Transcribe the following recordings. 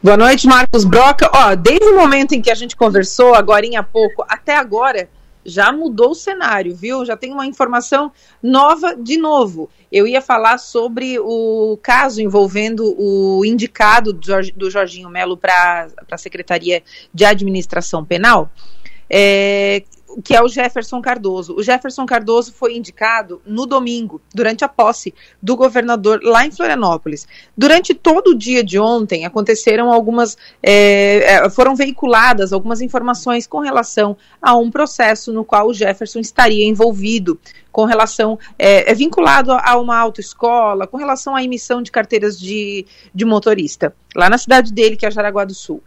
Boa noite, Marcos Broca. Ó, desde o momento em que a gente conversou, agora há pouco, até agora, já mudou o cenário, viu? Já tem uma informação nova de novo. Eu ia falar sobre o caso envolvendo o indicado do Jorginho Melo para a Secretaria de Administração Penal. É, que é o Jefferson Cardoso. O Jefferson Cardoso foi indicado no domingo, durante a posse do governador lá em Florianópolis. Durante todo o dia de ontem, aconteceram algumas. É, é, foram veiculadas algumas informações com relação a um processo no qual o Jefferson estaria envolvido, com relação. É, é vinculado a uma autoescola, com relação à emissão de carteiras de, de motorista, lá na cidade dele, que é Jaraguá do Sul.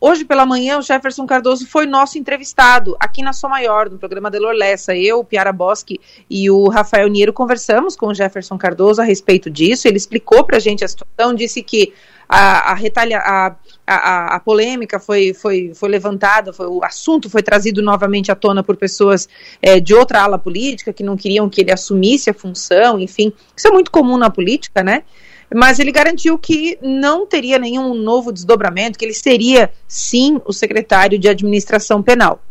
Hoje pela manhã, o Jefferson Cardoso foi nosso entrevistado aqui na Sua Maior, no programa Delor Lessa. Eu, Piara Bosque e o Rafael Niero conversamos com o Jefferson Cardoso a respeito disso. Ele explicou para a gente a situação, disse que a, a, retalha, a, a, a, polêmica foi, foi, foi levantada, foi, o assunto foi trazido novamente à tona por pessoas é, de outra ala política que não queriam que ele assumisse a função, enfim. Isso é muito comum na política, né? Mas ele garantiu que não teria nenhum novo desdobramento, que ele seria, sim, o secretário de administração penal.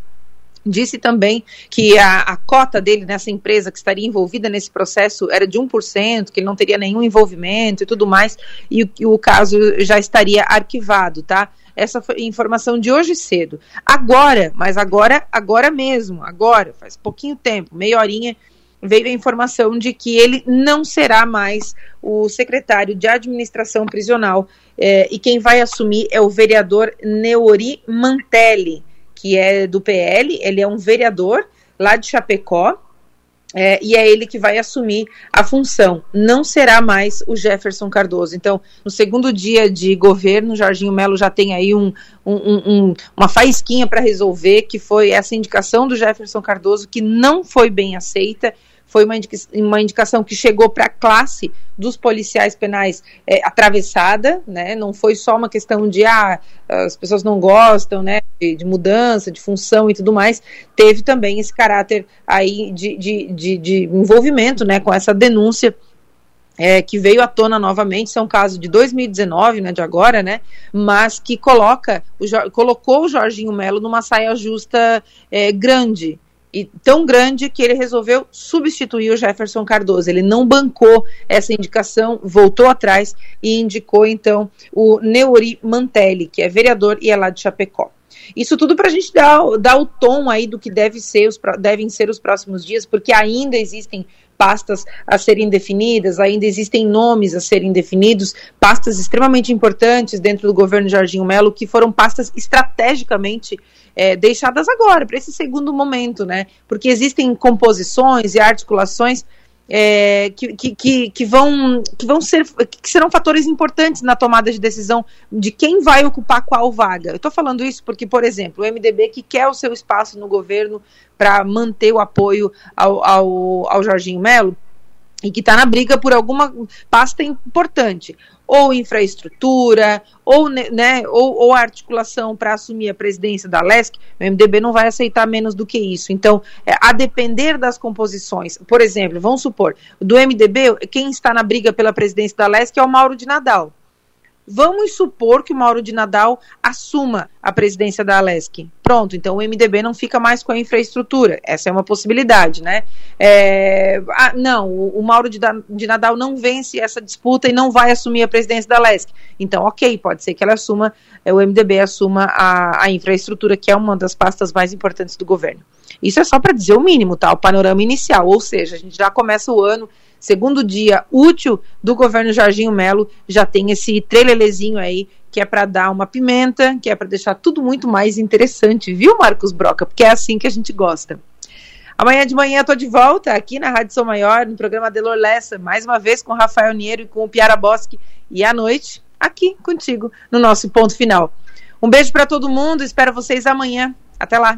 Disse também que a, a, cota dele nessa empresa que estaria envolvida nesse processo era de 1%, que ele não teria nenhum envolvimento e tudo mais, e, e o caso já estaria arquivado, tá? Essa foi informação de hoje cedo. Agora, mas agora, agora mesmo, agora, faz pouquinho tempo, meia horinha, veio a informação de que ele não será mais o secretário de administração prisional é, e quem vai assumir é o vereador Neori Mantelli, que é do PL, ele é um vereador lá de Chapecó, é, e é ele que vai assumir a função. Não será mais o Jefferson Cardoso. Então, no segundo dia de governo, Jorginho Melo já tem aí um, um, um, uma faísquinha para resolver, que foi essa indicação do Jefferson Cardoso, que não foi bem aceita foi uma, indica uma indicação que chegou para a classe dos policiais penais é, atravessada, né? Não foi só uma questão de ah, as pessoas não gostam, né? De, de mudança, de função e tudo mais. Teve também esse caráter aí de, de, de, de envolvimento, né? Com essa denúncia é, que veio à tona novamente, isso é um caso de 2019, né, de agora, né, mas que coloca, o, colocou o Jorginho Melo numa saia justa é, grande, e tão grande que ele resolveu substituir o Jefferson Cardoso. Ele não bancou essa indicação, voltou atrás e indicou então o Neuri Mantelli, que é vereador e é lá de Chapecó. Isso tudo para a gente dar, dar o tom aí do que deve ser os, devem ser os próximos dias, porque ainda existem pastas a serem definidas, ainda existem nomes a serem definidos, pastas extremamente importantes dentro do governo Jorginho Melo, que foram pastas estrategicamente é, deixadas agora, para esse segundo momento, né? Porque existem composições e articulações é, que, que, que, vão, que vão ser que serão fatores importantes na tomada de decisão de quem vai ocupar qual vaga. Eu estou falando isso porque, por exemplo, o MDB que quer o seu espaço no governo para manter o apoio ao, ao, ao Jorginho Melo e que está na briga por alguma pasta importante ou infraestrutura, ou, né, ou, ou articulação para assumir a presidência da LESC, o MDB não vai aceitar menos do que isso. Então, é, a depender das composições, por exemplo, vamos supor, do MDB, quem está na briga pela presidência da LESC é o Mauro de Nadal. Vamos supor que o Mauro de Nadal assuma a presidência da Alesc. Pronto, então o MDB não fica mais com a infraestrutura. Essa é uma possibilidade, né? É, ah, não, o, Mauro de, Nadal não vence essa disputa e não vai assumir a presidência da Alesc. Então, ok, pode ser que ela assuma, é, o MDB assuma a, a infraestrutura, que é uma das pastas mais importantes do governo. Isso é só para dizer o mínimo, tá? O panorama inicial, ou seja, a gente já começa o ano segundo dia útil do governo Jorginho Melo, já tem esse trelelezinho aí, que é para dar uma pimenta, que é para deixar tudo muito mais interessante, viu, Marcos Broca? Porque é assim que a gente gosta. Amanhã de manhã eu tô de volta aqui na Rádio São Maior, no programa Delor Lessa, mais uma vez com Rafael Niero e com o Piara Bosque, e à noite, aqui contigo, no nosso ponto final. Um beijo para todo mundo, espero vocês amanhã. Até lá!